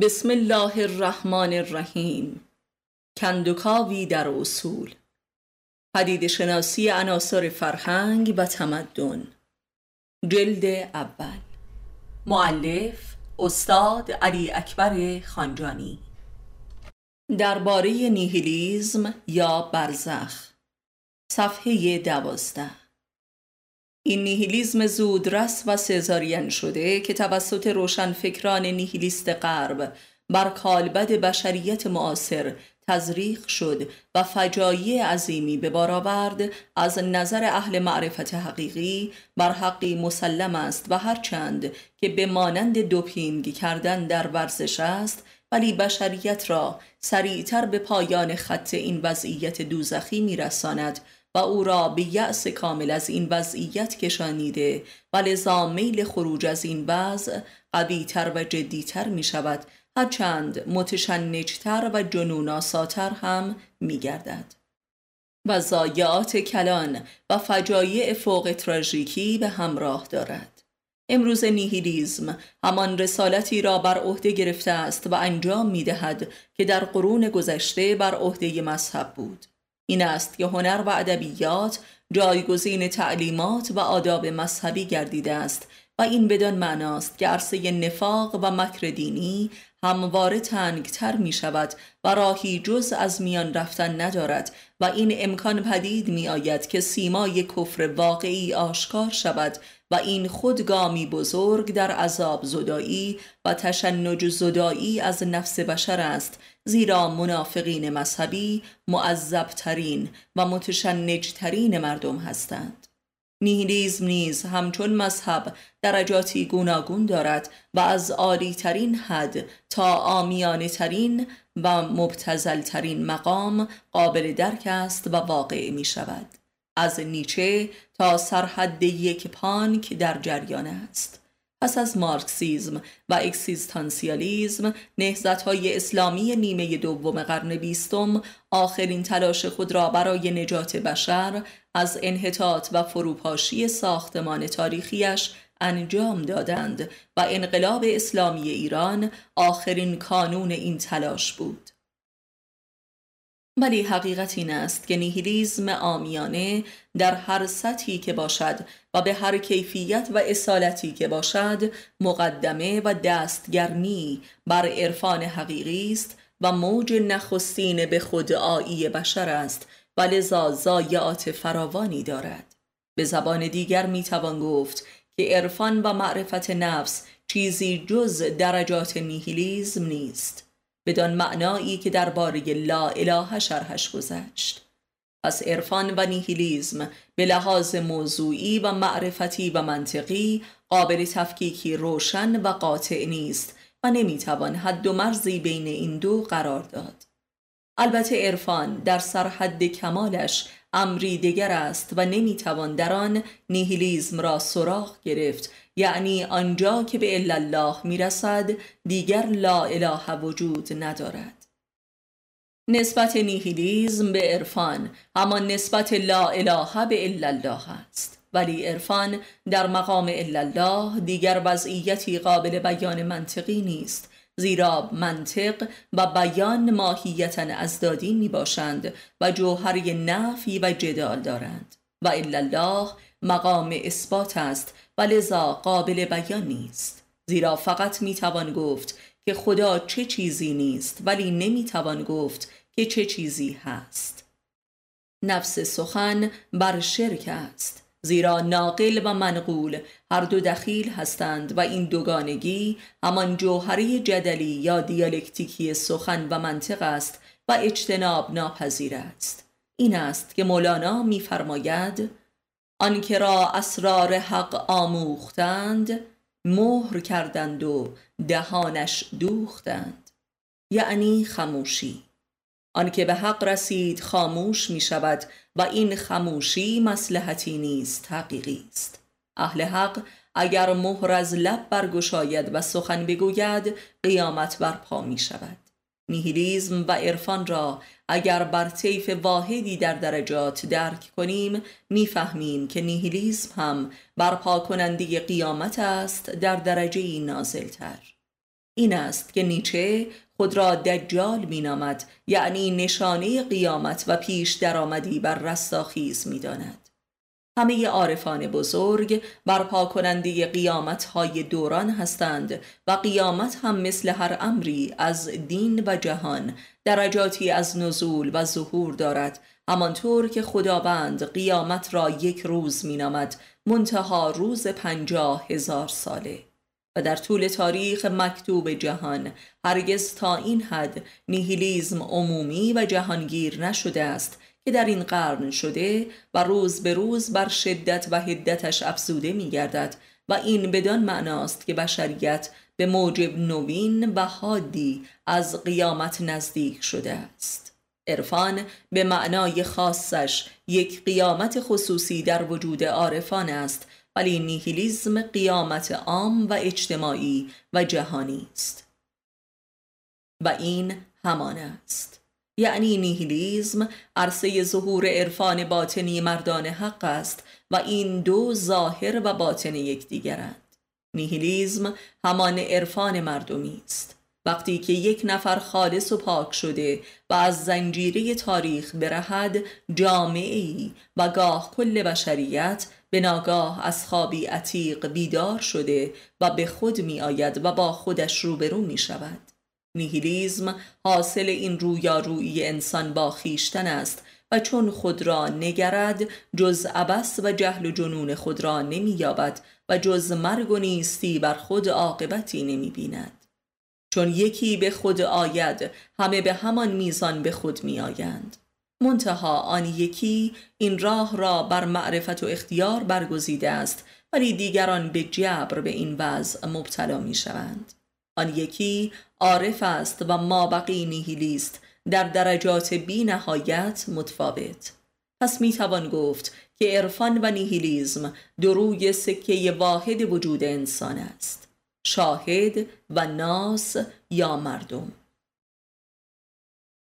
بسم الله الرحمن الرحیم. کندوکاوی در اصول. پدید شناسی عناصر فرهنگ و تمدن. جلد اول. معلف استاد علی اکبر خانجانی. درباره نیهیلیزم یا برزخ. صفحه دوازده. این نیهیلیزم زودرس و سزارین شده که توسط روشنفکران نیهیلیست غرب بر کالبد بشریت معاصر تزریق شد و فجایی عظیمی به بار آورد از نظر اهل معرفت حقیقی بر حقی مسلم است و هرچند که به مانند دوپینگ کردن در ورزش است ولی بشریت را سریعتر به پایان خط این وضعیت دوزخی میرساند و او را به یأس کامل از این وضعیت کشانیده و لذا میل خروج از این وضع قویتر و جدیتر می شود هرچند متشنجتر و جنوناساتر هم می گردد. و زایعات کلان و فجایع فوق تراژیکی به همراه دارد. امروز نیهیلیزم همان رسالتی را بر عهده گرفته است و انجام می دهد که در قرون گذشته بر عهده مذهب بود. این است که هنر و ادبیات جایگزین تعلیمات و آداب مذهبی گردیده است و این بدان معناست که عرصه نفاق و مکر دینی همواره تنگتر می شود و راهی جز از میان رفتن ندارد و این امکان پدید می آید که سیمای کفر واقعی آشکار شود و این خودگامی بزرگ در عذاب زدایی و تشنج زدایی از نفس بشر است زیرا منافقین مذهبی معذبترین و متشنجترین مردم هستند. نیهیلیزم نیز همچون مذهب درجاتی گوناگون دارد و از عالی ترین حد تا آمیانه ترین و مبتزل ترین مقام قابل درک است و واقع می شود از نیچه تا سرحد یک پانک در جریان است. پس از مارکسیزم و اکسیستانسیالیزم نهزت های اسلامی نیمه دوم قرن بیستم آخرین تلاش خود را برای نجات بشر از انحطاط و فروپاشی ساختمان تاریخیش انجام دادند و انقلاب اسلامی ایران آخرین کانون این تلاش بود. ولی حقیقت این است که نیهیلیزم آمیانه در هر سطحی که باشد و به هر کیفیت و اصالتی که باشد مقدمه و دستگرمی بر عرفان حقیقی است و موج نخستین به خودآیی بشر است و لذا زایعات فراوانی دارد. به زبان دیگر می‌توان گفت که عرفان و معرفت نفس چیزی جز درجات نیهیلیزم نیست. بدان معنایی که درباره لا اله شرحش گذشت. پس عرفان و نیهیلیزم به لحاظ موضوعی و معرفتی و منطقی قابل تفکیکی روشن و قاطع نیست و نمی‌توان حد و مرزی بین این دو قرار داد. البته عرفان در سرحد کمالش امری دیگر است و نمی‌توان در آن نیهیلیزم را سراغ گرفت یعنی آنجا که به الا الله می‌رسد دیگر لا اله وجود ندارد. نسبت نیهیلیزم به عرفان همان نسبت لا اله به الا الله است. ولی عرفان در مقام الا الله دیگر وضعیتی قابل بیان منطقی نیست زیرا منطق و بیان ماهیتا ازدادی می باشند و جوهری نفی و جدال دارند. و الا الله مقام اثبات است و لذا قابل بیان نیست. زیرا فقط می توان گفت که خدا چه چیزی نیست ولی نمی توان گفت که چه چیزی هست. نفس سخن بر شرک است. زیرا ناقل و منقول هر دو دخیل هستند و این دوگانگی همان جوهری جدلی یا دیالکتیکی سخن و منطق است و اجتناب ناپذیر است. این است که مولانا میفرماید آنکه را اسرار حق آموختند مهر کردند و دهانش دوختند. یعنی خموشی. آنکه به حق رسید خاموش می شود و این خموشی مسلحتی نیست حقیقی است. اهل حق اگر مهر از لب برگشاید و سخن بگوید قیامت برپا می شود نیهیلیزم و عرفان را اگر بر طیف واحدی در درجات درک کنیم می‌فهمیم که نیهیلیزم هم برپا کننده قیامت است در درجه نازلتر. این است که نیچه خود را دجال مینامد یعنی نشانه قیامت و پیش درآمدی بر رستاخیز می‌داند. همه عارفان بزرگ برپا کننده قیامت های دوران هستند و قیامت هم مثل هر امری از دین و جهان درجاتی از نزول و ظهور دارد همانطور که خداوند قیامت را یک روز مینامد منتها روز پنجاه هزار ساله. و در طول تاریخ مکتوب جهان هرگز تا این حد نیهیلیزم عمومی و جهانگیر نشده است که در این قرن شده و روز به روز بر شدت و هدتش افزوده می گردد و این بدان معناست که بشریت به موجب نوین و حادی از قیامت نزدیک شده است. عرفان به معنای خاصش یک قیامت خصوصی در وجود عارفان است ولی نیهیلیزم قیامت عام و اجتماعی و جهانی است. و این همان است. یعنی نیهیلیزم عرصه ظهور عرفان باطنی مردان حق است و این دو ظاهر و باطن یکدیگرند. نیهیلیزم همان عرفان مردمی است. وقتی که یک نفر خالص و پاک شده و از زنجیره تاریخ برهد جامعه ای و گاه کل بشریت به ناگاه از خوابی عتیق بیدار شده و به خود می آید و با خودش روبرو می شود نیهیلیزم حاصل این رویارویی انسان با خیشتن است و چون خود را نگرد جز عبس و جهل و جنون خود را نمی یابد و جز مرگ و نیستی بر خود عاقبتی نمی بیند چون یکی به خود آید همه به همان میزان به خود می آیند منتها آن یکی این راه را بر معرفت و اختیار برگزیده است ولی دیگران به جبر به این وضع مبتلا می شوند آن یکی عارف است و ما بقی نیهیلیست در درجات بی نهایت متفاوت. پس می توان گفت که عرفان و نیهیلیزم دروی سکه واحد وجود انسان است شاهد و ناس یا مردم.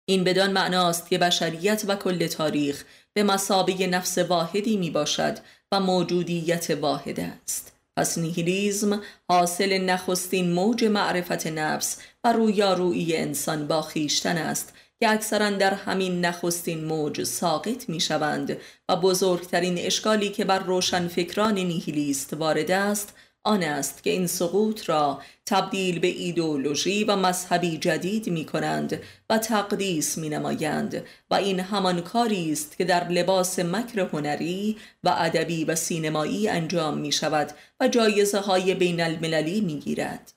این بدان معناست که بشریت و کل تاریخ به مسابه نفس واحدی می باشد و موجودیت واحد است. پس نیهیلیزم حاصل نخستین موج معرفت نفس و رویارویی انسان با خیشتن است که اکثرا در همین نخستین موج ساقط می شوند و بزرگترین اشکالی که بر روشن فکران نیهیلیست وارد است آن است که این سقوط را تبدیل به ایدولوژی و مذهبی جدید می کنند و تقدیس می نمایند و این همان کاری است که در لباس مکر هنری و ادبی و سینمایی انجام می شود و جایزه های بین المللی می گیرد.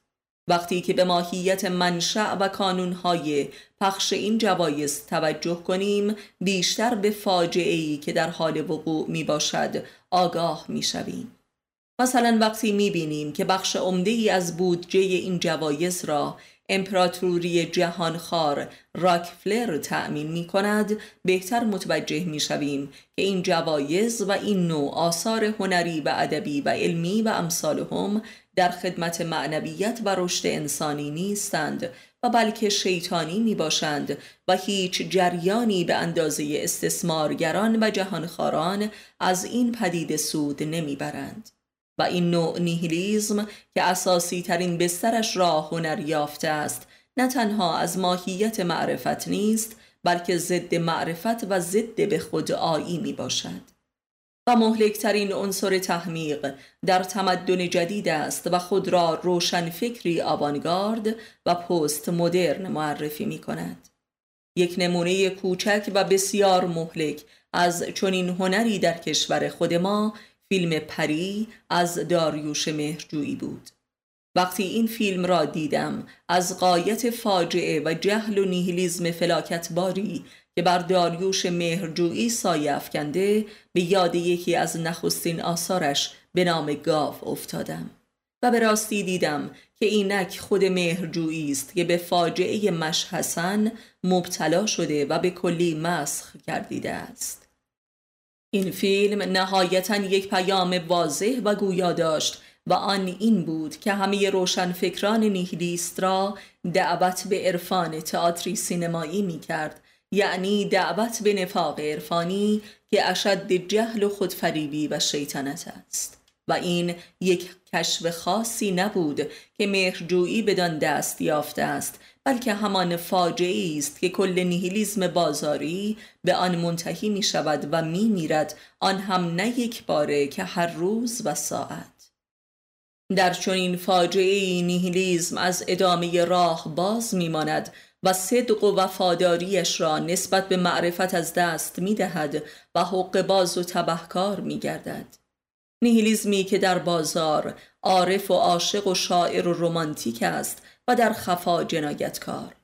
وقتی که به ماهیت منشأ و کانونهای پخش این جوایز توجه کنیم بیشتر به فاجعه ای که در حال وقوع می باشد آگاه می شویم. مثلا وقتی می‌بینیم که بخش عمده ای از بودجه این جوایز را امپراتوری جهانخوار راکفلر تأمین می کند بهتر متوجه می شویم که این جوایز و این نوع آثار هنری و ادبی و علمی و امثالهم در خدمت معنویت و رشد انسانی نیستند و بلکه شیطانی می باشند و هیچ جریانی به اندازه استثمارگران و جهانخواران از این پدید سود نمی برند. و این نوع نیهیلیزم که اساسی ترین بسترش را هنر یافته است نه تنها از ماهیت معرفت نیست بلکه ضد معرفت و ضد به خود آیی می باشد و مهلکترین عنصر تحمیق در تمدن جدید است و خود را روشن فکری آوانگارد و پست مدرن معرفی می کند. یک نمونه کوچک و بسیار مهلک از چنین هنری در کشور خود ما فیلم پری از داریوش مهرجویی بود. وقتی این فیلم را دیدم از قایت فاجعه و جهل و نیهیلیزم فلاکت باری که بر داریوش مهرجویی سایه افکنده به یاد یکی از نخستین آثارش به نام گاو افتادم و به راستی دیدم که اینک خود مهرجویی است که به فاجعه مشحسن مبتلا شده و به کلی مسخ کردیده است. این فیلم نهایتا یک پیام واضح و گویا داشت و آن این بود که همه روشن فکران نیهیلیست را دعوت به عرفان تئاتری سینمایی می کرد یعنی دعوت به نفاق عرفانی که اشد جهل و خودفریبی و شیطنت است. و این یک کشف خاصی نبود که مهرجویی بدان دست یافته است بلکه همان فاجعه است که کل نیهیلیزم بازاری به آن منتهی می شود و می میرد آن هم نه یک باره که هر روز و ساعت در چنین فاجعه نیهیلیزم از ادامه راه باز میماند و صدق و وفاداریش را نسبت به معرفت از دست می دهد و حق باز و تبهکار می گردد. نیهیلیزمی که در بازار عارف و عاشق و شاعر و رومانتیک است و در خفا جنایتکار.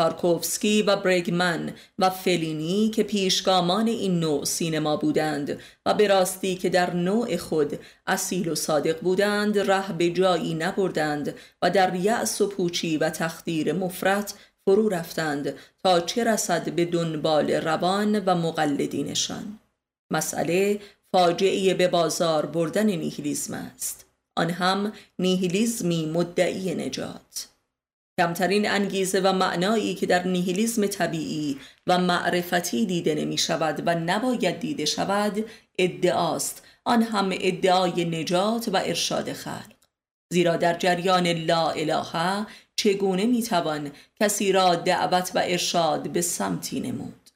تارکوفسکی و برگمن و فلینی که پیشگامان این نوع سینما بودند و به راستی که در نوع خود اصیل و صادق بودند ره به جایی نبردند و در یأس و پوچی و تخدیر مفرت فرو رفتند تا چه رسد به دنبال روان و مقلدینشان. مسئله فاجعه به بازار بردن نیهیلیزم است. آن هم نیهیلیزمی مدعی نجات. کمترین انگیزه و معنایی که در نیهیلیزم طبیعی و معرفتی دیده نمی شود و نباید دیده شود ادعاست. آن هم ادعای نجات و ارشاد خلق. زیرا در جریان لا اله چگونه می‌توان کسی را دعوت و ارشاد به سمتی نمود؟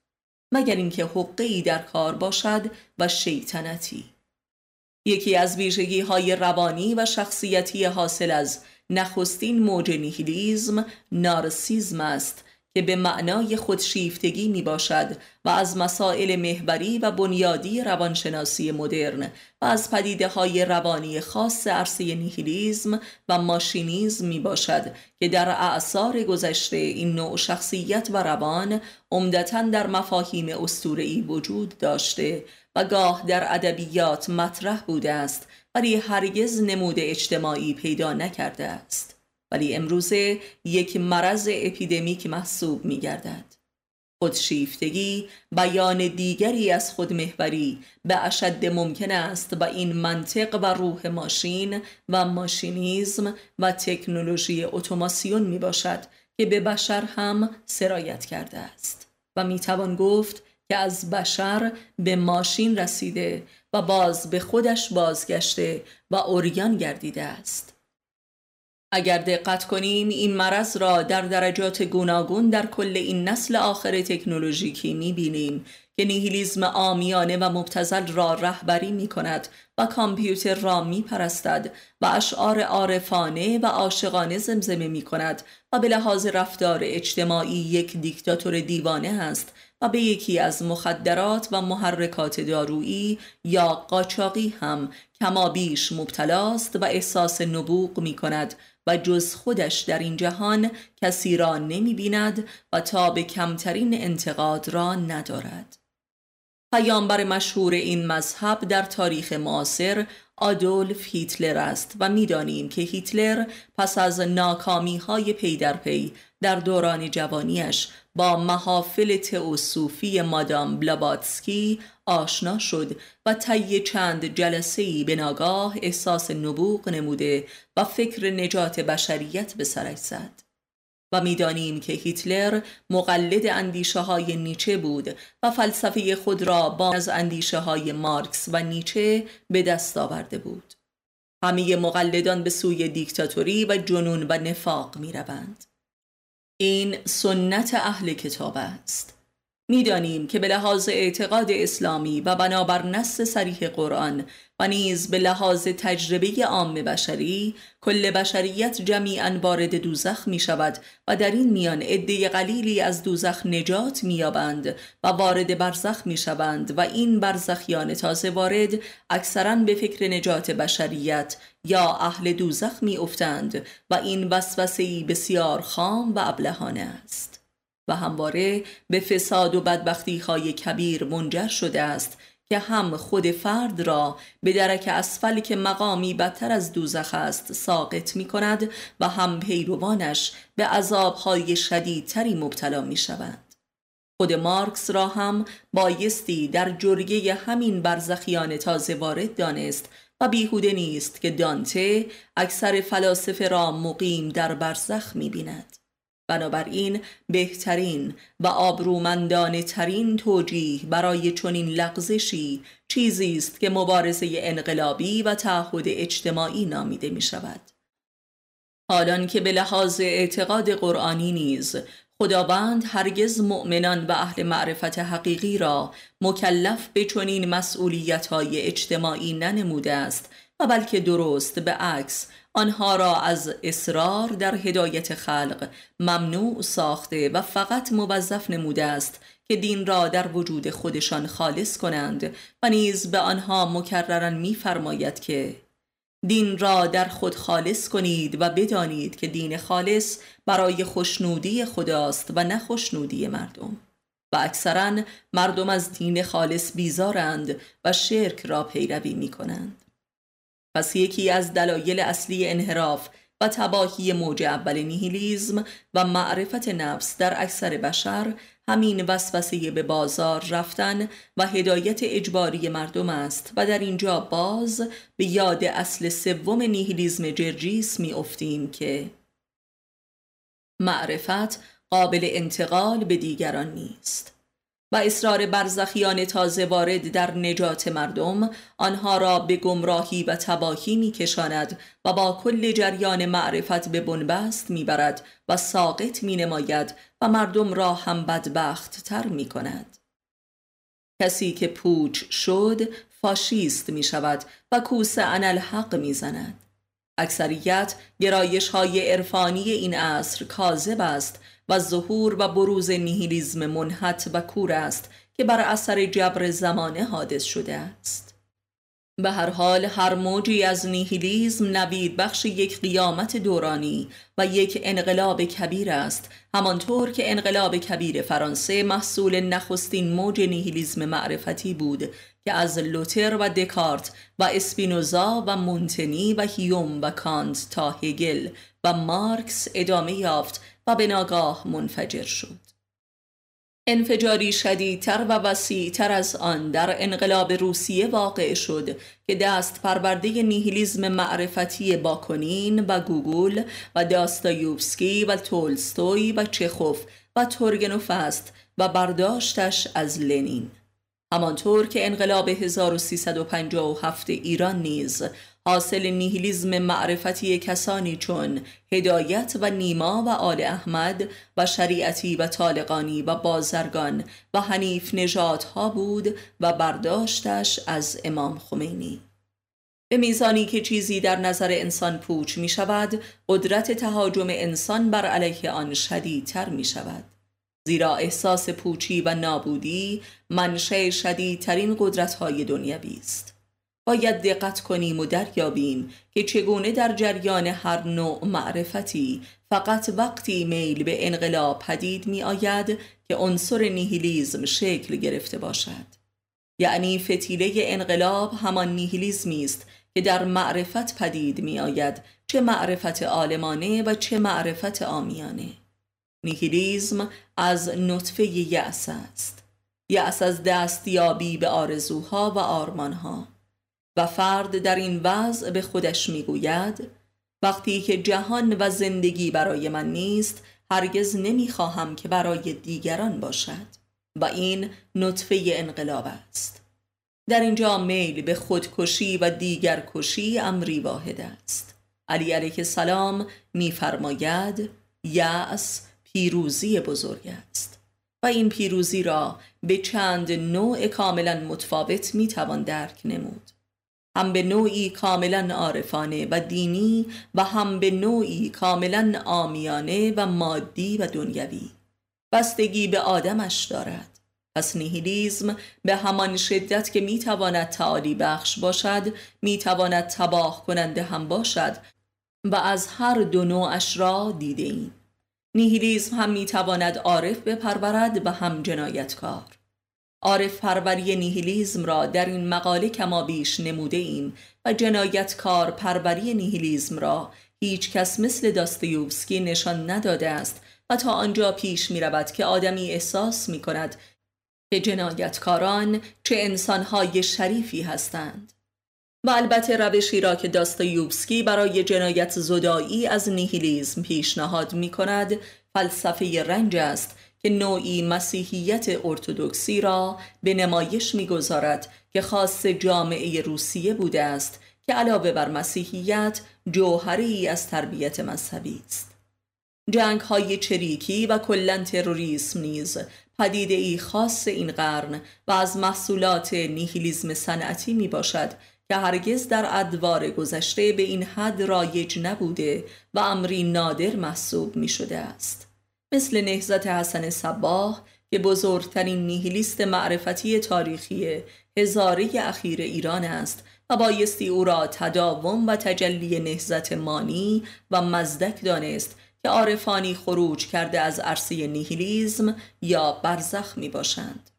مگر اینکه حقی در کار باشد و شیطنتی؟ یکی از ویژگی های روانی و شخصیتی حاصل از نخستین موج نیهیلیزم نارسیزم است که به معنای خودشیفتگی می باشد و از مسائل محوری و بنیادی روانشناسی مدرن و از پدیده های روانی خاص عرصه نیهیلیزم و ماشینیزم می باشد که در اعثار گذشته این نوع شخصیت و روان عمدتا در مفاهیم استورعی وجود داشته و گاه در ادبیات مطرح بوده است ولی هرگز نمود اجتماعی پیدا نکرده است. ولی امروزه یک مرض اپیدمیک محسوب می گردد خودشیفتگی بیان دیگری از خودمهوری به اشد ممکن است و این منطق و روح ماشین و ماشینیزم و تکنولوژی اتوماسیون می باشد که به بشر هم سرایت کرده است. و می توان گفت که از بشر به ماشین رسیده و باز به خودش بازگشته و اوریان گردیده است. اگر دقت کنیم این مرض را در درجات گوناگون در کل این نسل آخر تکنولوژیکی می بینیم که نیهیلیزم آمیانه و مبتزل را رهبری می کند و کامپیوتر را می پرستد و اشعار عارفانه و عاشقانه زمزمه می کند و به لحاظ رفتار اجتماعی یک دیکتاتور دیوانه است به یکی از مخدرات و محرکات دارویی یا قاچاقی هم کما بیش مبتلاست و احساس نبوغ می کند و جز خودش در این جهان کسی را نمی بیند و تا به کمترین انتقاد را ندارد. پیامبر مشهور این مذهب در تاریخ معاصر آدولف هیتلر است و می‌دانیم که هیتلر پس از ناکامی های پی در پی در دوران جوانیش با محافل تئوسوفی مادام بلاواتسکی آشنا شد و طی چند جلسه به ناگاه احساس نبوغ نموده و فکر نجات بشریت به سرش زد و می‌دانیم که هیتلر مقلد اندیشه های نیچه بود و فلسفه خود را با از اندیشه های مارکس و نیچه به دست آورده بود همه مقلدان به سوی دیکتاتوری و جنون و نفاق می روند. این سنت اهل کتاب است. می‌دانیم که به لحاظ اعتقاد اسلامی و بنابر نص سریح قرآن و نیز به لحاظ تجربه عام بشری کل بشریت جمیعا وارد دوزخ می شود و در این میان عده قلیلی از دوزخ نجات می یابند و وارد برزخ می شوند و این برزخیان تازه وارد اکثرا به فکر نجات بشریت یا اهل دوزخ می افتند و این وسوسه بسیار خام و ابلهانه است. و همواره به فساد و بدبختی های کبیر منجر شده است که هم خود فرد را به درک اسفل که مقامی بدتر از دوزخ است ساقط می کند و هم پیروانش به عذابهای شدیدتری مبتلا می شوند. خود مارکس را هم بایستی در جرگه همین برزخیان تازه وارد دانست و بیهوده نیست که دانته اکثر فلاسفه را مقیم در برزخ می بیند. بنابراین بهترین و آبرومندانه ترین توجیه برای چنین لغزشی چیزی است که مبارزه انقلابی و تعهد اجتماعی نامیده می شود. حالان که به لحاظ اعتقاد قرآنی نیز خداوند هرگز مؤمنان و اهل معرفت حقیقی را مکلف به چنین مسئولیت های اجتماعی ننموده است و بلکه درست به عکس آنها را از اصرار در هدایت خلق ممنوع ساخته و فقط موظف نموده است که دین را در وجود خودشان خالص کنند و نیز به آنها مکررا می‌فرماید که دین را در خود خالص کنید و بدانید که دین خالص برای خوشنودی خداست و نه خوشنودی مردم و اکثرا مردم از دین خالص بیزارند و شرک را پیروی می کنند. پس یکی از دلایل اصلی انحراف و تباهی موج اول نیهیلیزم و معرفت نفس در اکثر بشر همین وسوسه به بازار رفتن و هدایت اجباری مردم است و در اینجا باز به یاد اصل سوم نیهیلیزم جرجیس می افتیم که معرفت قابل انتقال به دیگران نیست. و اصرار برزخیان تازه وارد در نجات مردم آنها را به گمراهی و تباهی می کشاند و با کل جریان معرفت به بنبست می برد و ساقط می نماید و مردم را هم بدبخت تر می کند. کسی که پوچ شد فاشیست می شود و کوس انالحق می زند. اکثریت گرایش های عرفانی این عصر کاذب است و ظهور و بروز نیهیلیزم منحت و کور است که بر اثر جبر زمانه حادث شده است. به هر حال هر موجی از نیهیلیزم نوید بخش یک قیامت دورانی و یک انقلاب کبیر است همانطور که انقلاب کبیر فرانسه محصول نخستین موج نیهیلیزم معرفتی بود که از لوتر و دکارت و اسپینوزا و مونتنی و هیوم و کانت تا هگل و مارکس ادامه یافت و به ناگاه منفجر شد. انفجاری شدیدتر و وسیعتر از آن در انقلاب روسیه واقع شد که دست پرورده نیهیلیزم معرفتی باکونین و گوگول و داستایوفسکی و تولستوی و چخوف و تورگنوف است و برداشتش از لنین. همانطور که انقلاب 1357 ایران نیز حاصل نیهیلیزم معرفتی کسانی چون هدایت و نیما و آل احمد و شریعتی و طالقانی و بازرگان و حنیف نجات ها بود و برداشتش از امام خمینی. به میزانی که چیزی در نظر انسان پوچ می شود قدرت تهاجم انسان بر علیه آن شدیدتر می شود. زیرا احساس پوچی و نابودی منشه شدیدترین قدرت های دنیوی است. باید دقت کنیم و دریابیم که چگونه در جریان هر نوع معرفتی فقط وقتی میل به انقلاب پدید می آید که عنصر نیهیلیزم شکل گرفته باشد. یعنی فتیله انقلاب همان نیهیلیزمی است که در معرفت پدید می آید چه معرفت عالمانه و چه معرفت آمیانه نیهیلیزم از نطفه یأس است. یأس از دستیابی به آرزوها و آرمانها. و فرد در این وضع به خودش می‌گوید وقتی که جهان و زندگی برای من نیست هرگز نمی‌خواهم که برای دیگران باشد. و این نطفه انقلاب است. در اینجا میل به خودکشی و دیگرکشی امری واحد است. علی علیه السلام میفرماید یأس پیروزی بزرگ است. و این پیروزی را به چند نوع کاملا متفاوت می‌توان درک نمود. هم به نوعی کاملا عارفانه و دینی و هم به نوعی کاملا آمیانه و مادی و دنیوی. بستگی به آدمش دارد. پس نیهیلیزم به همان شدت که می‌تواند تعالی بخش باشد می‌تواند تباه کننده هم باشد و از هر دو نوعش را دیده ایم نیهیلیزم هم می‌تواند عارف بپرورد و هم جنایتکار. عارف پروری نیهیلیزم را در این مقاله کما بیش نموده ایم و جنایتکار پروری نیهیلیزم را هیچ کس مثل داستیوفسکی نشان نداده است و تا آنجا پیش می رود که آدمی احساس می کند که جنایتکاران چه انسانهای شریفی هستند. و البته روشی را که داستایوفسکی برای جنایت زدایی از نیهیلیزم پیشنهاد می کند فلسفه رنج است که نوعی مسیحیت ارتودکسی را به نمایش می‌گذارد که خاص جامعه روسیه بوده است که علاوه بر مسیحیت جوهری از تربیت مذهبی است. جنگ های چریکی و کلا تروریسم نیز پدیده ای خاص این قرن و از محصولات نیهیلیزم صنعتی می باشد که هرگز در ادوار گذشته به این حد رایج نبوده و امری نادر محسوب می شده است. مثل نهزت حسن صباه که بزرگترین نیهیلیست معرفتی تاریخی هزاره اخیر ایران است و بایستی او را تداوم و تجلی نهزت مانی و مزدک دانست که عارفانی خروج کرده از عرصه نیهیلیزم یا برزخ می باشند.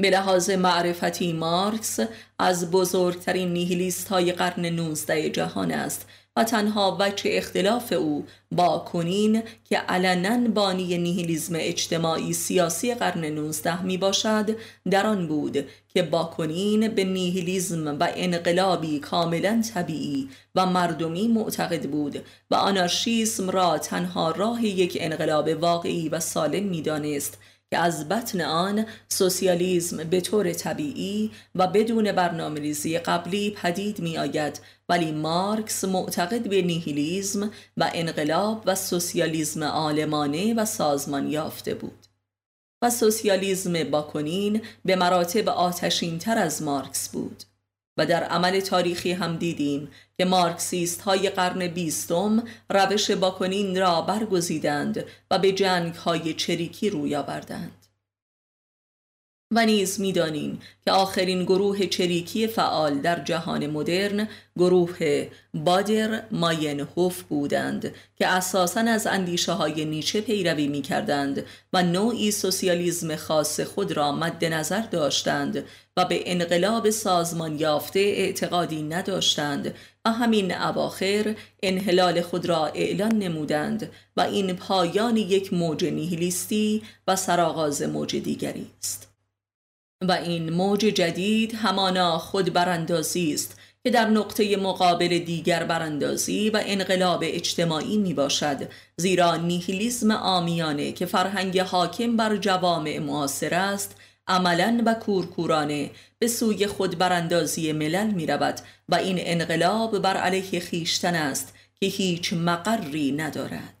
به لحاظ معرفتی مارکس از بزرگترین نیهیلیست های قرن 19 جهان است و تنها وجه اختلاف او با کنین که علنا بانی نیهیلیزم اجتماعی سیاسی قرن 19 می باشد در آن بود که با کنین به نیهیلیزم و انقلابی کاملا طبیعی و مردمی معتقد بود و آنارشیسم را تنها راه یک انقلاب واقعی و سالم می دانست. که از بطن آن سوسیالیزم به طور طبیعی و بدون برنامه ریزی قبلی پدید می آید ولی مارکس معتقد به نیهیلیزم و انقلاب و سوسیالیزم آلمانه و سازمان یافته بود. و سوسیالیزم باکنین به مراتب آتشین تر از مارکس بود. و در عمل تاریخی هم دیدیم که مارکسیست های قرن بیستم روش باکنین را برگزیدند و به جنگ های چریکی روی آوردند. و نیز می‌دانیم که آخرین گروه چریکی فعال در جهان مدرن گروه بادر ماینهوف بودند که اساسا از اندیشه های نیچه پیروی می کردند و نوعی سوسیالیزم خاص خود را مد نظر داشتند و به انقلاب سازمان یافته اعتقادی نداشتند و همین اواخر انحلال خود را اعلان نمودند و این پایان یک موج نیهیلیستی و سرآغاز موج دیگری است. و این موج جدید همانا خود براندازی است که در نقطه مقابل دیگر براندازی و انقلاب اجتماعی می باشد زیرا نیهیلیزم آمیانه که فرهنگ حاکم بر جوامع معاصر است عملا و کورکورانه به سوی خود براندازی ملل می رود و این انقلاب بر علیه خیشتن است که هیچ مقری ندارد.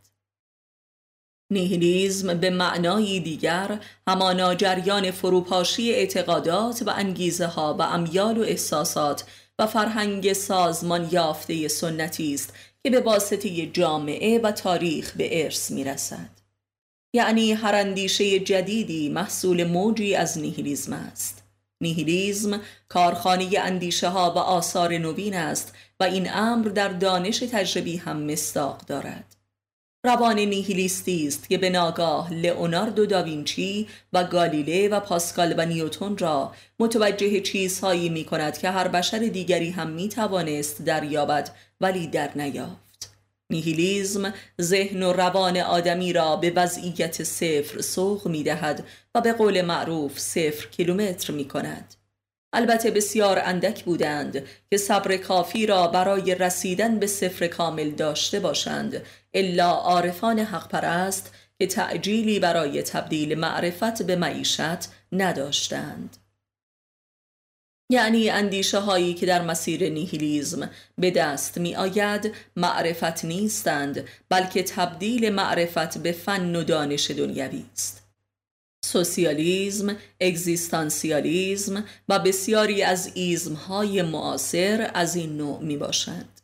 نیهیلیزم به معنای دیگر همانا جریان فروپاشی اعتقادات و انگیزه ها و امیال و احساسات و فرهنگ سازمان یافته سنتی است که به واسطه جامعه و تاریخ به ارث می رسد. یعنی هر اندیشه جدیدی محصول موجی از نیهیلیزم است. نیهیلیزم کارخانه اندیشه ها و آثار نوین است و این امر در دانش تجربی هم مستاق دارد. روان نیهیلیستی است که به ناگاه لئوناردو داوینچی و گالیله و پاسکال و نیوتون را متوجه چیزهایی می کند که هر بشر دیگری هم می توانست دریابد ولی در نیافت. نیهیلیزم ذهن و روان آدمی را به وضعیت صفر سوق می دهد و به قول معروف صفر کیلومتر می کند البته بسیار اندک بودند که صبر کافی را برای رسیدن به صفر کامل داشته باشند الا عارفان حق پرست که تعجیلی برای تبدیل معرفت به معیشت نداشتند یعنی اندیشه هایی که در مسیر نیهیلیزم به دست می آید معرفت نیستند بلکه تبدیل معرفت به فن و دانش دنیوی است سوسیالیزم، اگزیستانسیالیزم و بسیاری از ایزمهای معاصر از این نوع می باشند.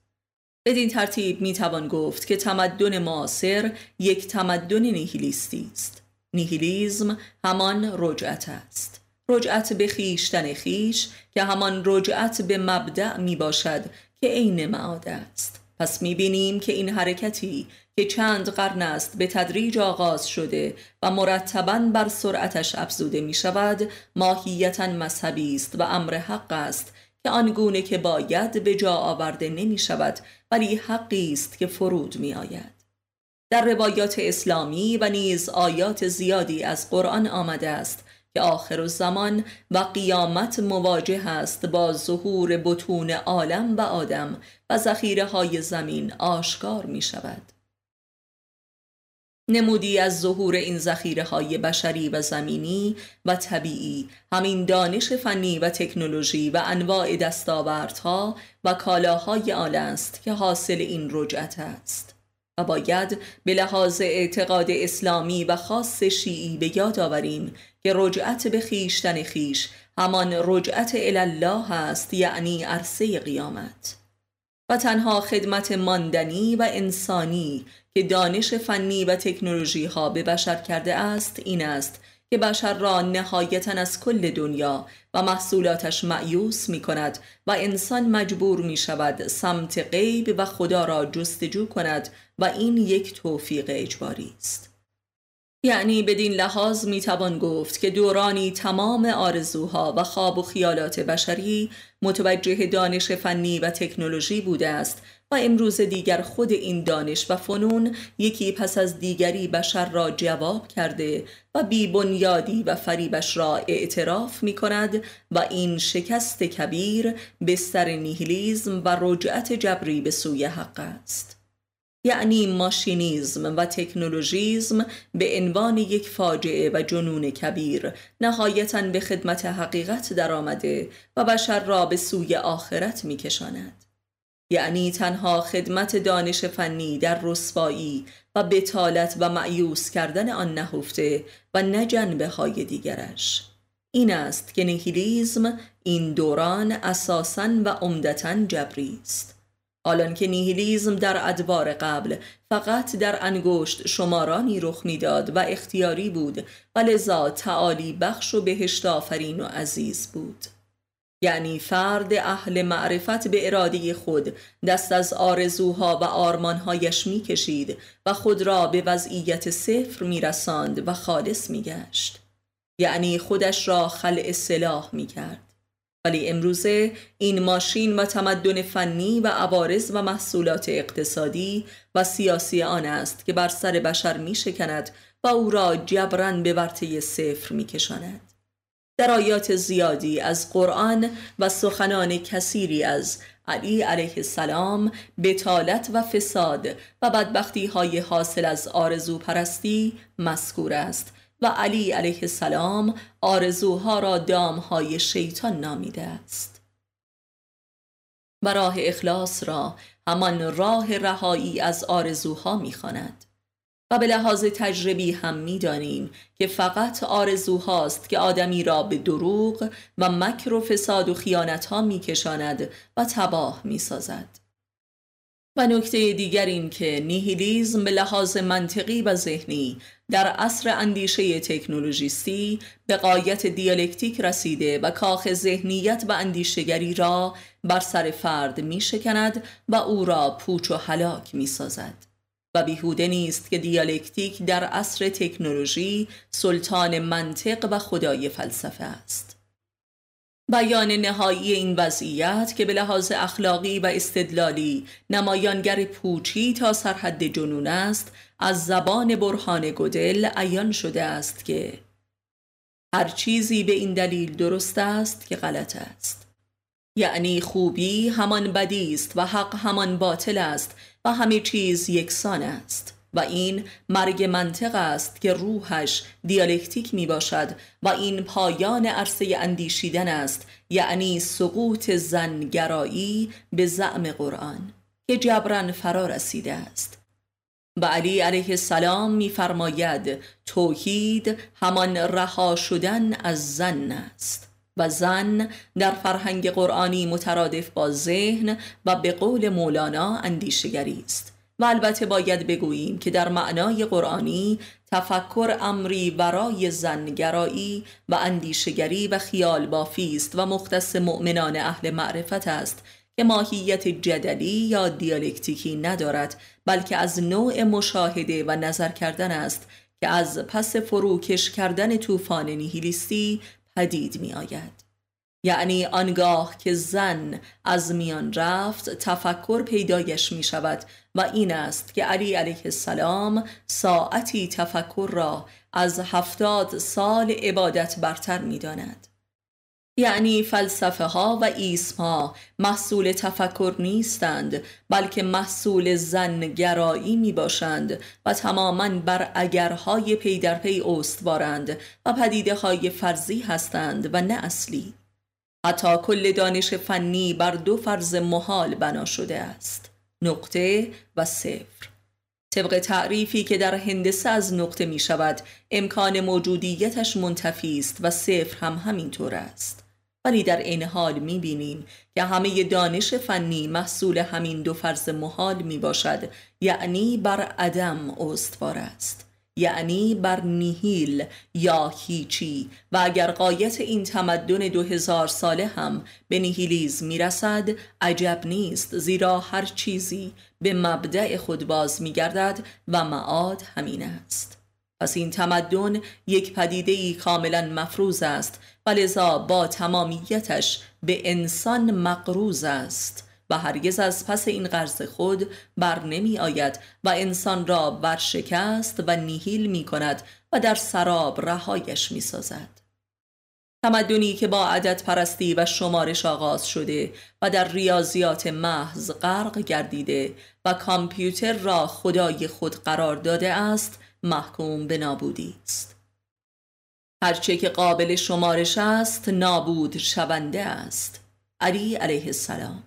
بدین ترتیب می توان گفت که تمدن معاصر یک تمدن نیهیلیستی است. نیهیلیزم همان رجعت است. رجعت به خیشتن خیش که همان رجعت به مبدع می باشد که عین معاد است. پس می بینیم که این حرکتی که چند قرن است به تدریج آغاز شده و مرتبا بر سرعتش افزوده می شود ماهیتا مذهبی است و امر حق است که آنگونه که باید به جا آورده نمی شود ولی حقی است که فرود می آید. در روایات اسلامی و نیز آیات زیادی از قرآن آمده است که آخر زمان و قیامت مواجه است با ظهور بتون عالم و آدم و ذخیره های زمین آشکار می شود. نمودی از ظهور این ذخیره های بشری و زمینی و طبیعی همین دانش فنی و تکنولوژی و انواع دستاوردها و کالاهای آل است که حاصل این رجعت است. و باید به لحاظ اعتقاد اسلامی و خاص شیعی به یاد آوریم که رجعت به خیشتن خیش همان رجعت الله است یعنی عرصه قیامت. و تنها خدمت ماندنی و انسانی که دانش فنی و تکنولوژی ها به بشر کرده است این است که بشر را نهایتا از کل دنیا و محصولاتش معیوس می کند و انسان مجبور می شود سمت غیب و خدا را جستجو کند و این یک توفیق اجباری است. یعنی بدین لحاظ می توان گفت که دورانی تمام آرزوها و خواب و خیالات بشری متوجه دانش فنی و تکنولوژی بوده است و امروز دیگر خود این دانش و فنون یکی پس از دیگری بشر را جواب کرده و بی بنیادی و فریبش را اعتراف می کند و این شکست کبیر بستر نیهیلیزم و رجعت جبری به سوی حق است. یعنی ماشینیزم و تکنولوژیزم به عنوان یک فاجعه و جنون کبیر نهایتا به خدمت حقیقت درآمده و بشر را به سوی آخرت می کشاند. یعنی تنها خدمت دانش فنی در رسوایی و بتالت و معیوس کردن آن نهفته و نه جنبه های دیگرش این است که نیهیلیزم این دوران اساساً و عمدتا جبری است حالان که نیهیلیزم در ادوار قبل فقط در انگشت شمارانی رخ می‌داد و اختیاری بود و لذا تعالی بخش و بهشت آفرین و عزیز بود. یعنی فرد اهل معرفت به اراده خود دست از آرزوها و آرمانهایش می‌کشید و خود را به وضعیت صفر میرساند و خالص میگشت. یعنی خودش را خلع سلاح می‌کرد. ولی امروزه این ماشین و تمدن فنی و عوارض و محصولات اقتصادی و سیاسی آن است که بر سر بشر می شکند و او را جبران به ورطه صفر می کشاند. در آیات زیادی از قرآن و سخنان کثیری از علی علیه السلام بتالت و فساد و بدبختی های حاصل از آرزو پرستی مذکور است و علی علیه السلام آرزوها را دامهای شیطان نامیده است. و راه اخلاص را همان راه رهایی از آرزوها می‌خواند. و به لحاظ تجربی هم می‌دانیم که فقط آرزوهاست که آدمی را به دروغ و مکر و فساد و خیانت ها میکشاند و تباه می‌سازد. و نکته دیگر این که نیهیلیزم به لحاظ منطقی و ذهنی در عصر اندیشه تکنولوژیستی به قایت دیالکتیک رسیده و کاخ ذهنیت و اندیشگری را بر سر فرد می شکند و او را پوچ و هلاک می سازد. و بیهوده نیست که دیالکتیک در عصر تکنولوژی سلطان منطق و خدای فلسفه است. بیان نهایی این وضعیت که به لحاظ اخلاقی و استدلالی نمایانگر پوچی تا سرحد جنون است از زبان برهان گدل عیان شده است که هر چیزی به این دلیل درست است که غلط است. یعنی خوبی همان بدی است و حق همان باطل است و همه چیز یکسان است. و این مرگ منطق است که روحش دیالکتیک می باشد و این پایان عرصه اندیشیدن است یعنی سقوط زنگرایی به زعم قرآن که جبران فرا رسیده است. و علی علیه السلام میفرماید توحید همان رها شدن از زن است و زن در فرهنگ قرآنی مترادف با ذهن و به قول مولانا اندیشگری است. و البته باید بگوییم که در معنای قرآنی تفکر امری برای زنگرایی و اندیشگری و خیال بافی است و مختص مؤمنان اهل معرفت است که ماهیت جدلی یا دیالکتیکی ندارد بلکه از نوع مشاهده و نظر کردن است که از پس فروکش کردن طوفان نیهیلیستی پدید می آید. یعنی آنگاه که زن از میان رفت تفکر پیدایش می شود و این است که علی علیه السلام ساعتی تفکر را از هفتاد سال عبادت برتر می داند. یعنی فلسفه ها و ایسم محصول تفکر نیستند بلکه محصول زن گرایی می باشند و تماما بر اگرهای پی در پی استوارند و پدیده های فرضی هستند و نه اصلی حتی کل دانش فنی بر دو فرض محال بنا شده است نقطه و صفر. طبق تعریفی که در هندسه از نقطه می شود امکان موجودیتش منتفی است و صفر هم همینطور است. ولی در این حال می بینیم که همه دانش فنی محصول همین دو فرض محال می باشد یعنی بر عدم استوار است. یعنی بر نیهیل یا هیچی. و اگر قایت این تمدن دو هزار ساله هم به نیهیلیز می رسد عجب نیست زیرا هر چیزی به مبدع خود باز می گردد و معاد همین است. پس این تمدن یک پدیده ای کاملا مفروض است و لذا با تمامیتش به انسان مقروز است. و هرگز از پس این قرض خود بر نمی آید و انسان را برشکست و نیهیل می کند و در سراب رهایش می سازد. تمدنی که با عدد پرستی و شمارش آغاز شده و در ریاضیات محض غرق گردیده و کامپیوتر را خدای خود قرار داده است محکوم به نابودی است. هرچه که قابل شمارش است نابود شونده است. علی علیه السلام.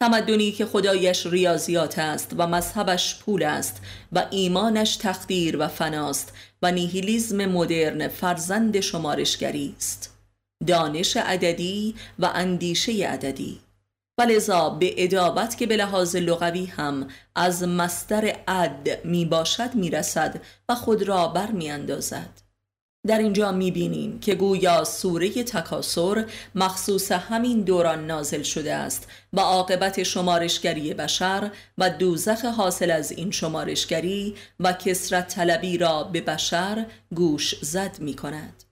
تمدنی که خدایش ریاضیات است و مذهبش پول است و ایمانش تقدیر و فناست و نیهیلیزم مدرن فرزند شمارشگری است دانش عددی و اندیشه عددی ولذا به ادابت که به لحاظ لغوی هم از مستر عد می باشد می رسد و خود را بر می اندازد. در اینجا می بینیم که گویا سوره تکاسر مخصوص همین دوران نازل شده است و عاقبت شمارشگری بشر و دوزخ حاصل از این شمارشگری و کسرت طلبی را به بشر گوش زد می کند.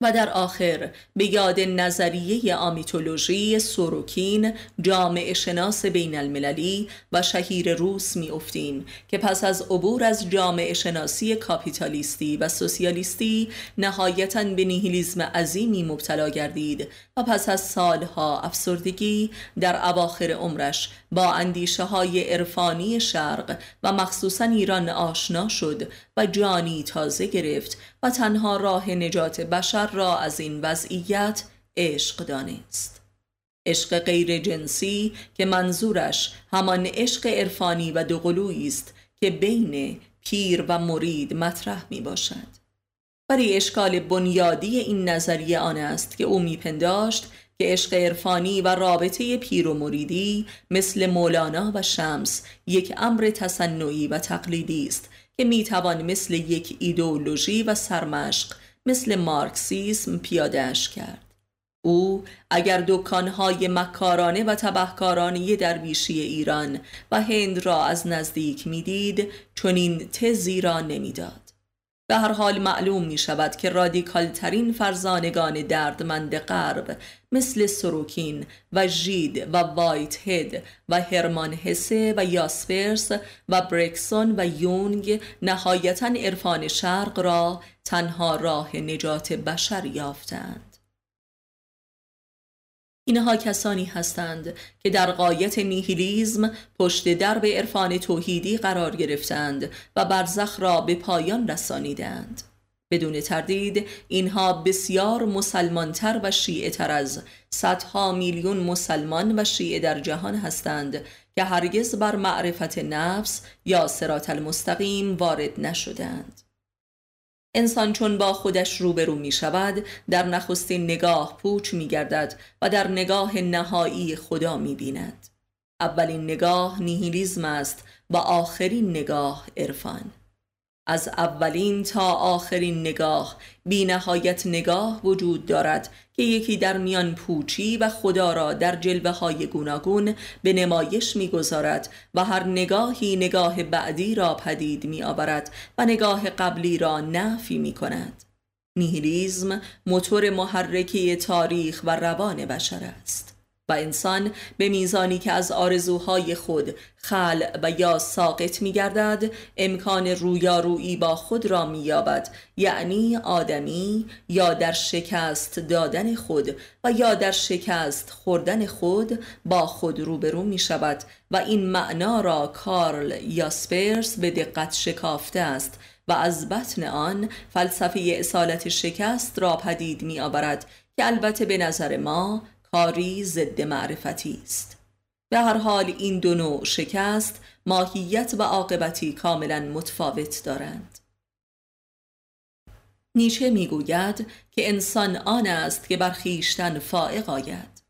و در آخر به یاد نظریه آمیتولوژی سوروکین جامعه شناس بین المللی و شهیر روس می افتیم که پس از عبور از جامعه شناسی کاپیتالیستی و سوسیالیستی نهایتا به نیهیلیزم عظیمی مبتلا گردید و پس از سالها افسردگی در اواخر عمرش با اندیشه های عرفانی شرق و مخصوصا ایران آشنا شد و جانی تازه گرفت و تنها راه نجات بشر را از این وضعیت عشق دانست. عشق غیر جنسی که منظورش همان عشق عرفانی و دوقلویی است که بین پیر و مرید مطرح می باشد ولی اشکال بنیادی این نظریه آن است که او میپنداشت که عشق عرفانی و رابطه پیر و مریدی مثل مولانا و شمس یک امر تصنعی و تقلیدی است که می‌توان مثل یک ایدئولوژی و سرمشق مثل مارکسیسم پیادهش کرد. او اگر دکانهای مکارانه و تبهکارانه درویشی ایران و هند را از نزدیک می‌دید چنین تزی را نمی‌داد. به هر حال معلوم می شود که رادیکال ترین فرزانگان دردمند غرب مثل سروکین و ژید و وایت هید و هرمان هسه و یاسپرس و برکسون و یونگ نهایتا عرفان شرق را تنها راه نجات بشر یافتند. اینها کسانی هستند که در قایت نیهیلیزم پشت درب عرفان توحیدی قرار گرفتند و برزخ را به پایان رسانیدند. بدون تردید اینها بسیار مسلمانتر و شیعه تر از صدها میلیون مسلمان و شیعه در جهان هستند که هرگز بر معرفت نفس یا سرات المستقیم وارد نشدند. انسان چون با خودش روبرو می شود در نخستین نگاه پوچ می گردد و در نگاه نهایی خدا می بیند. اولین نگاه نیهیلیزم است و آخرین نگاه عرفان. از اولین تا آخرین نگاه بی نهایت نگاه وجود دارد که یکی در میان پوچی و خدا را در جلوه های گوناگون به نمایش می‌گذارد و هر نگاهی نگاه بعدی را پدید می آورد و نگاه قبلی را نفی می کند نیهیلیزم موتور محرکه تاریخ و روان بشر است. و انسان به میزانی که از آرزوهای خود خل و یا ساقط می گردد امکان رویارویی با خود را می یابد یعنی آدمی یا در شکست دادن خود و یا در شکست خوردن خود با خود روبرو می شود و این معنا را کارل یاسپرس به دقت شکافته است و از بطن آن فلسفه اصالت شکست را پدید می آورد که البته به نظر ما کاری ضد معرفتی است. به هر حال این دو نوع شکست ماهیت و عاقبتی کاملا متفاوت دارند. نیچه می‌گوید که انسان آن است که بر خویشتن فائق آید.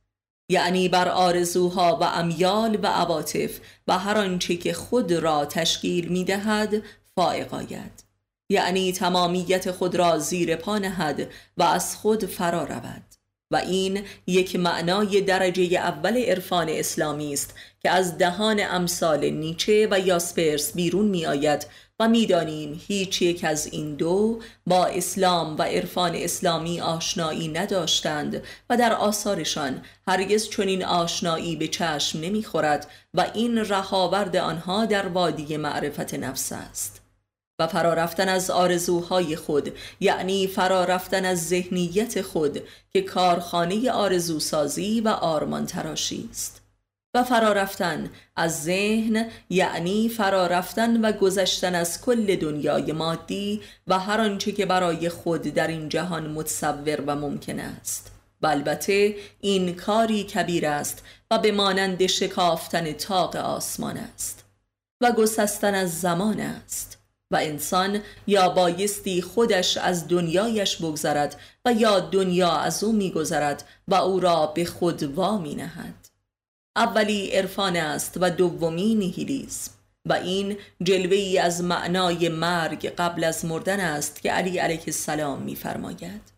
یعنی بر آرزوها و امیال و عواطف و هر آنچه که خود را تشکیل می‌دهد فائق آید. یعنی تمامیت خود را زیر پا نهد و از خود فرا رود. و این یک معنای درجه اول عرفان اسلامی است که از دهان امثال نیچه و یاسپرس بیرون می آید و می‌دانیم هیچ یک از این دو با اسلام و عرفان اسلامی آشنایی نداشتند و در آثارشان هرگز چنین آشنایی به چشم نمی‌خورد و این رهاورد آنها در وادی معرفت نفس است. و فرارفتن از آرزوهای خود یعنی فرارفتن از ذهنیت خود که کارخانه آرزوسازی و آرمان تراشی است. و فرارفتن از ذهن یعنی فرارفتن و گذشتن از کل دنیای مادی و هر آنچه که برای خود در این جهان متصور و ممکن است. و البته این کاری کبیر است و به مانند شکافتن تاق آسمان است و گسستن از زمان است. و انسان یا بایستی خودش از دنیایش بگذرد و یا دنیا از او میگذرد و او را به خود وامی نهد. اولی عرفان است و دومی نیهیلیسم و این جلوه ای از معنای مرگ قبل از مردن است که علی علیه السلام میفرماید.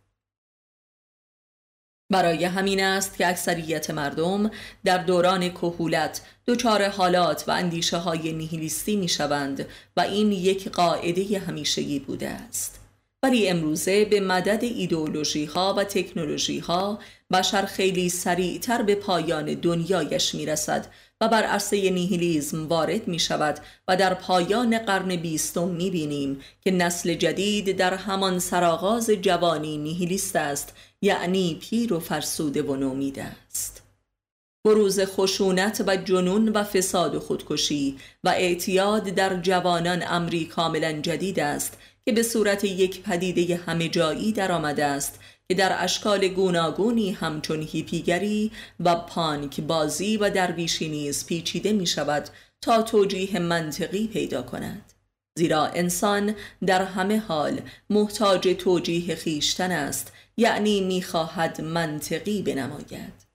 برای همین است که اکثریت مردم در دوران کهولت دچار حالات و اندیشه های نیهیلیستی می شوند و این یک قاعده همیشگی بوده است. ولی امروزه به مدد ایدئولوژی ها و تکنولوژی ها بشر خیلی سریعتر به پایان دنیایش می رسد و بر عرصه نیهیلیزم وارد می شود و در پایان قرن بیستم می بینیم که نسل جدید در همان سرآغاز جوانی نیهیلیست است یعنی پیر و فرسوده و نومیده است. بروز خشونت و جنون و فساد و خودکشی و اعتیاد در جوانان امری کاملا جدید است که به صورت یک پدیده همه جایی در آمده است که در اشکال گوناگونی همچون هیپیگری و پانک بازی و درویشی نیز پیچیده می شود تا توجیه منطقی پیدا کند. زیرا انسان در همه حال محتاج توجیه خیشتن است یعنی می‌خواهد منطقی بنماید.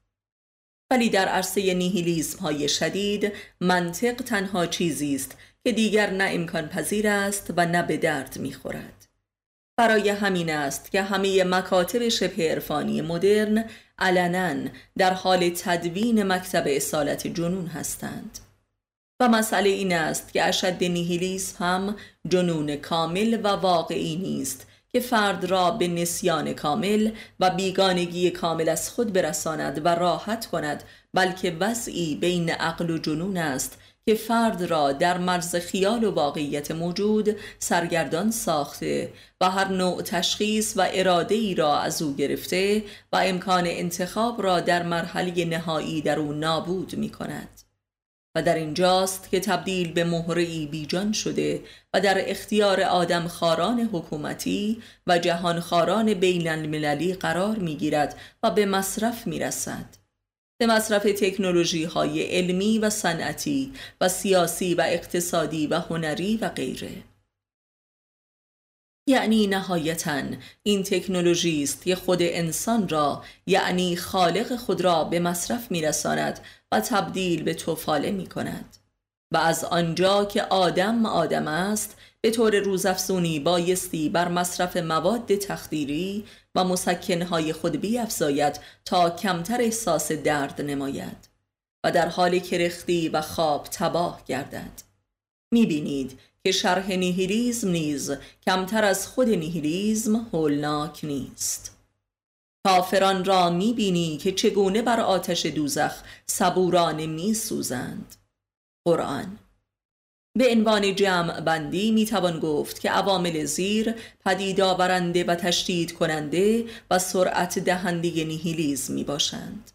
ولی در عرصه نیهیلیزم های شدید منطق تنها چیزی است که دیگر نه امکان پذیر است و نه به درد می‌خورد. برای همین است که همه مکاتب شبه عرفانی مدرن علنا در حال تدوین مکتب اصالت جنون هستند. و مسئله این است که اشد نیهیلیسم هم جنون کامل و واقعی نیست که فرد را به نسیان کامل و بیگانگی کامل از خود برساند و راحت کند بلکه وضعی بین عقل و جنون است که فرد را در مرز خیال و واقعیت موجود سرگردان ساخته و هر نوع تشخیص و اراده ای را از او گرفته و امکان انتخاب را در مرحله نهایی در او نابود می کند. و در اینجاست که تبدیل به مهرهی بیجان شده و در اختیار آدم خاران حکومتی و جهان خاران بین المللی قرار می گیرد و به مصرف می رسد. به مصرف تکنولوژی های علمی و صنعتی و سیاسی و اقتصادی و هنری و غیره. یعنی نهایتا این تکنولوژی است که خود انسان را یعنی خالق خود را به مصرف میرساند و تبدیل به توفاله می کند و از آنجا که آدم آدم است به طور روزافزونی بایستی بر مصرف مواد تخدیری و مسکنهای خود بیافزاید تا کمتر احساس درد نماید و در حال کرختی و خواب تباه گردد. می‌بینید که شرح نیهیلیزم نیز کمتر از خود نیهیلیزم هولناک نیست. کافران را می‌بینی که چگونه بر آتش دوزخ صبورانه میسوزند قرآن به عنوان جمع بندی می توان گفت که عوامل زیر پدید آورنده و تشدید کننده و سرعت دهنده نیهیلیزم می باشند.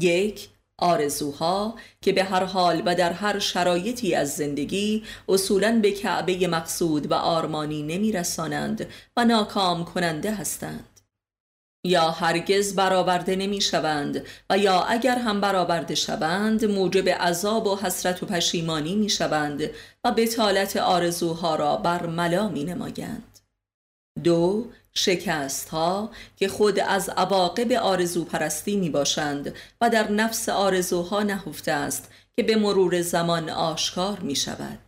یک آرزوها که به هر حال و در هر شرایطی از زندگی اصولا به کعبه مقصود و آرمانی نمی رسانند و ناکام کننده هستند یا هرگز برآورده نمی شوند و یا اگر هم برآورده شوند موجب عذاب و حسرت و پشیمانی می شوند و بتالت آرزوها را بر ملا می نمایند دو شکست ها که خود از عواقب آرزو پرستی می باشند و در نفس آرزوها نهفته است که به مرور زمان آشکار می شود.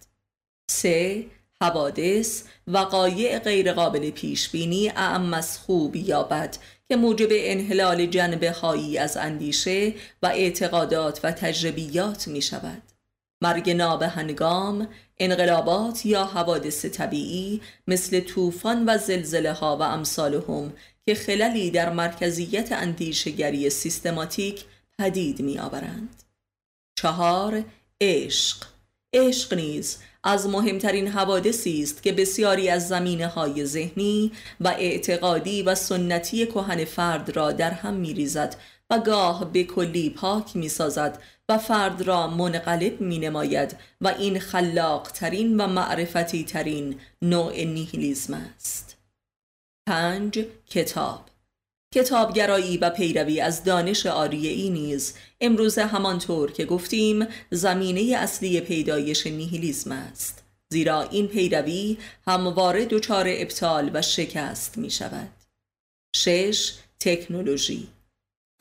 سه حوادث وقایع غیرقابل پیش بینی اعم از خوب یا بد که موجب انحلال جنبه هایی از اندیشه و اعتقادات و تجربیات می شود. مرگ نابهنگام، انقلابات یا حوادث طبیعی مثل طوفان و زلزله ها و امثالهم که خللی در مرکزیت اندیشگری سیستماتیک پدید می آورند. چهار عشق عشق نیز از مهمترین حوادثی است که بسیاری از زمینه های ذهنی و اعتقادی و سنتی کهن فرد را در هم می ریزد و گاه به کلی پاک می سازد و فرد را منقلب می نماید و این خلاق ترین و معرفتی ترین نوع نیهیلیزم است. پنج کتاب کتابگرایی و پیروی از دانش آریه نیز امروز همانطور که گفتیم زمینه اصلی پیدایش نیهیلیزم است زیرا این پیروی همواره دچار ابطال و شکست می شود. شش تکنولوژی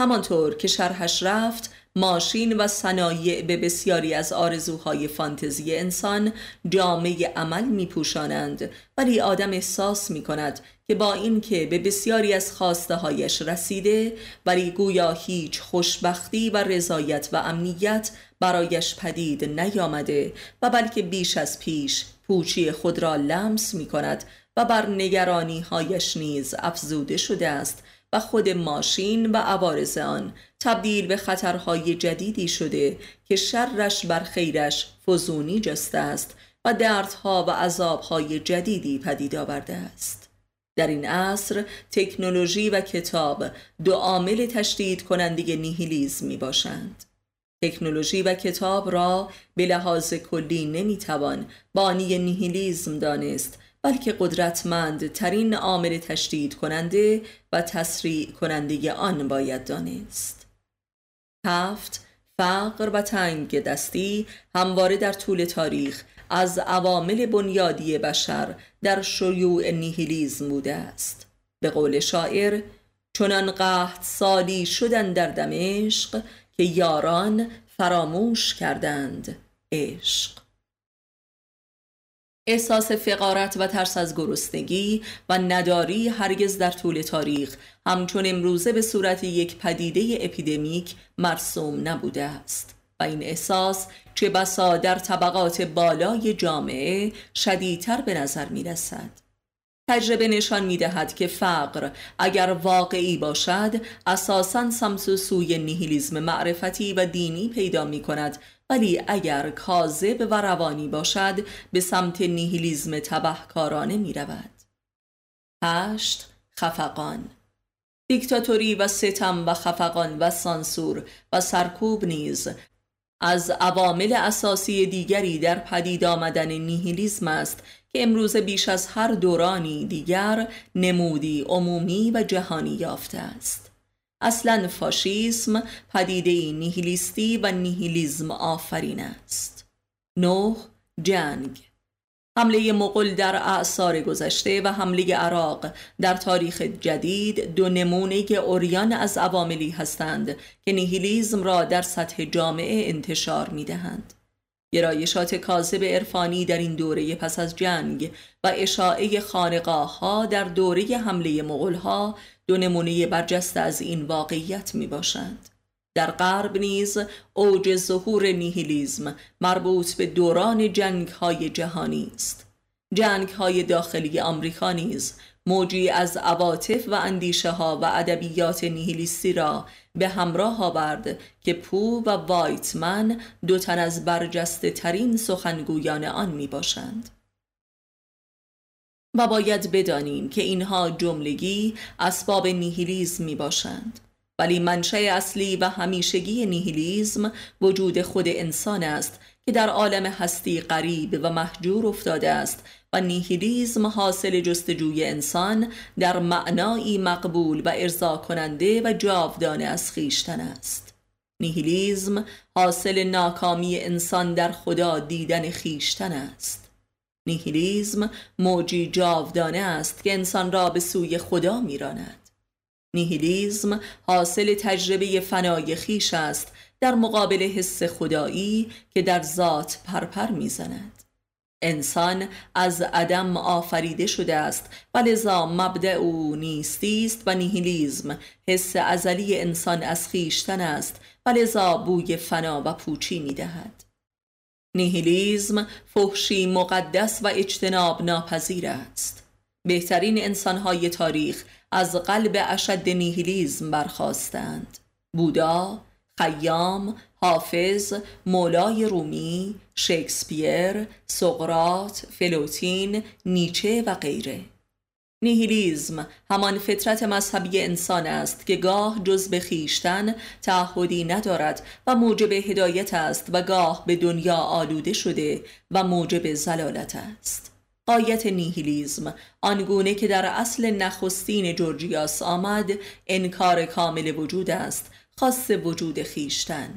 همانطور که شرحش رفت ماشین و صنایع به بسیاری از آرزوهای فانتزی انسان جامعه عمل می پوشانند ولی آدم احساس می کند که با اینکه به بسیاری از خواسته هایش رسیده ولی گویا هیچ خوشبختی و رضایت و امنیت برایش پدید نیامده و بلکه بیش از پیش پوچی خود را لمس می کند و بر نگرانی هایش نیز افزوده شده است. و خود ماشین و عوارض آن تبدیل به خطرهای جدیدی شده که شرش بر خیرش فزونی جسته است و دردها و عذابهای جدیدی پدید آورده است. در این عصر تکنولوژی و کتاب دو عامل تشدید کننده نیهیلیزم می باشند. تکنولوژی و کتاب را به لحاظ کلی نمی‌توان بانی نیهیلیزم دانست بلکه قدرتمند ترین عامل تشدید کننده و تسریع کننده آن باید دانست. هفت فقر و تنگ دستی همواره در طول تاریخ از عوامل بنیادی بشر در شیوع نیهیلیزم بوده است. به قول شاعر چنان قحط سالی شدن در دمشق که یاران فراموش کردند عشق. احساس فقارت و ترس از گرسنگی و نداری هرگز در طول تاریخ همچون امروزه به صورت یک پدیده اپیدمیک مرسوم نبوده است و این احساس چه بسا در طبقات بالای جامعه شدیدتر به نظر می رسد. تجربه نشان می دهد که فقر اگر واقعی باشد اساساً سمس و سوی نیهیلیزم معرفتی و دینی پیدا می کند ولی اگر کاذب و روانی باشد به سمت نیهیلیزم تبهکارانه می رود. هشت خفقان دیکتاتوری و ستم و خفقان و سانسور و سرکوب نیز از عوامل اساسی دیگری در پدید آمدن نیهیلیزم است که امروز بیش از هر دورانی دیگر نمودی عمومی و جهانی یافته است. اصلا فاشیسم پدیده نیهیلیستی و نیهیلیزم آفرین است نه جنگ حمله مغول در اعثار گذشته و حمله عراق در تاریخ جدید دو نمونه اوریان از عواملی هستند که نیهیلیزم را در سطح جامعه انتشار می دهند. گرایشات کاذب عرفانی در این دوره پس از جنگ و اشاعه خانقاه ها در دوره حمله مغول ها دو نمونه برجسته از این واقعیت می باشند. در غرب نیز اوج ظهور نیهیلیزم مربوط به دوران جنگ های جهانی است جنگ های داخلی آمریکا نیز موجی از عواطف و اندیشه ها و ادبیات نیهیلیستی را به همراه آورد که پو و وایتمن دو تن از برجسته ترین سخنگویان آن می باشند. و باید بدانیم که اینها جملگی اسباب نیهیلیزم می باشند ولی منشأ اصلی و همیشگی نیهیلیزم وجود خود انسان است که در عالم هستی غریب و محجور افتاده است و نیهیلیزم حاصل جستجوی انسان در معنایی مقبول و ارضا کننده و جاودانه از خیشتن است. نیهیلیزم حاصل ناکامی انسان در خدا دیدن خیشتن است. نیهیلیزم موجی جاودانه است که انسان را به سوی خدا میراند. نیهیلیزم حاصل تجربه فنای خیش است در مقابل حس خدایی که در ذات پرپر می‌زند. انسان از عدم آفریده شده است و لذا مبدع او نیستی است و نیهیلیزم حس ازلی انسان از خیشتن است و لذا بوی فنا و پوچی می‌دهد. نیهیلیزم فحشی مقدس و اجتناب ناپذیر است. بهترین انسانهای تاریخ از قلب اشد نیهیلیزم برخواستند بودا، خیام، حافظ، مولای رومی، شکسپیر، سقرات، فلوتین، نیچه و غیره. نیهیلیزم همان فطرت مذهبی انسان است که گاه جز به خیشتن تعهدی ندارد و موجب هدایت است و گاه به دنیا آلوده شده و موجب زلالت است. قایت نیهیلیزم آنگونه که در اصل نخستین جورجیاس آمد انکار کامل وجود است خاص وجود خیشتن.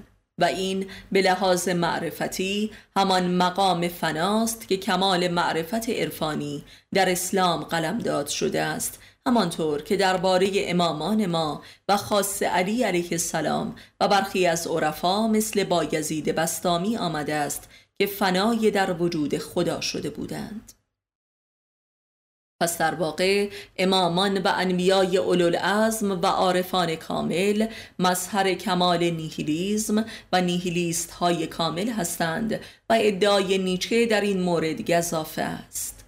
و این به لحاظ معرفتی همان مقام فناست که کمال معرفت عرفانی در اسلام قلمداد شده است. همانطور که درباره امامان ما و خاص علی علیه السلام و برخی از عرفا مثل بایزید بستامی آمده است که فنای در وجود خدا شده بودند. پس در واقع امامان و انبیای اولوالعزم و عارفان کامل مظهر کمال نیهیلیزم و نیهیلیست های کامل هستند و ادعای نیچه در این مورد گذافه است.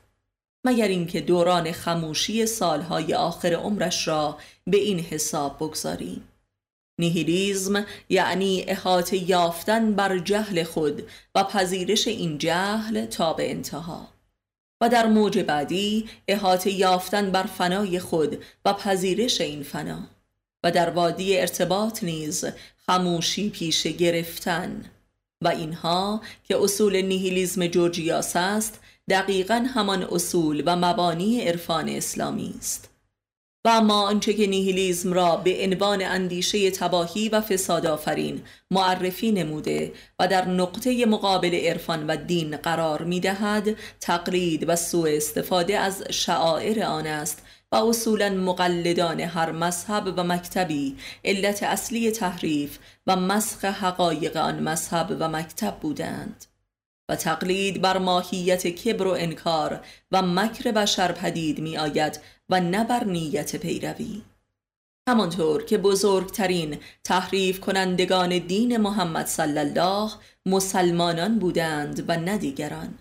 مگر اینکه دوران خموشی سالهای آخر عمرش را به این حساب بگذاریم. نیهیلیزم یعنی احاطه یافتن بر جهل خود و پذیرش این جهل تا به انتها. و در موج بعدی احاطه یافتن بر فنای خود و پذیرش این فنا و در وادی ارتباط نیز خموشی پیش گرفتن و اینها که اصول نیهیلیزم جورجیاس است دقیقا همان اصول و مبانی عرفان اسلامی است. و اما آنچه که نیهیلیزم را به عنوان اندیشه تباهی و فساد آفرین معرفی نموده و در نقطه مقابل عرفان و دین قرار می دهد تقلید و سوء استفاده از شعائر آن است و اصولا مقلدان هر مذهب و مکتبی علت اصلی تحریف و مسخ حقایق آن مذهب و مکتب بودند. و تقلید بر ماهیت کبر و انکار و مکر بشر پدید می آید و نه بر نیت پیروی. همانطور که بزرگترین تحریف کنندگان دین محمد صلی الله مسلمانان بودند و نه دیگران.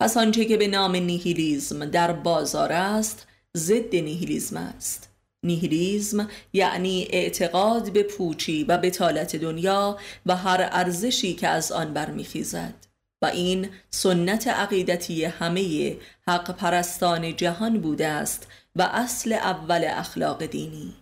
پس آنچه که به نام نیهیلیزم در بازار است ضد نیهیلیزم است. نیهیلیزم یعنی اعتقاد به پوچی و بتالت دنیا و هر ارزشی که از آن برمیخیزد. و این سنت عقیدتی همه حق پرستان جهان بوده است و اصل اول اخلاق دینی.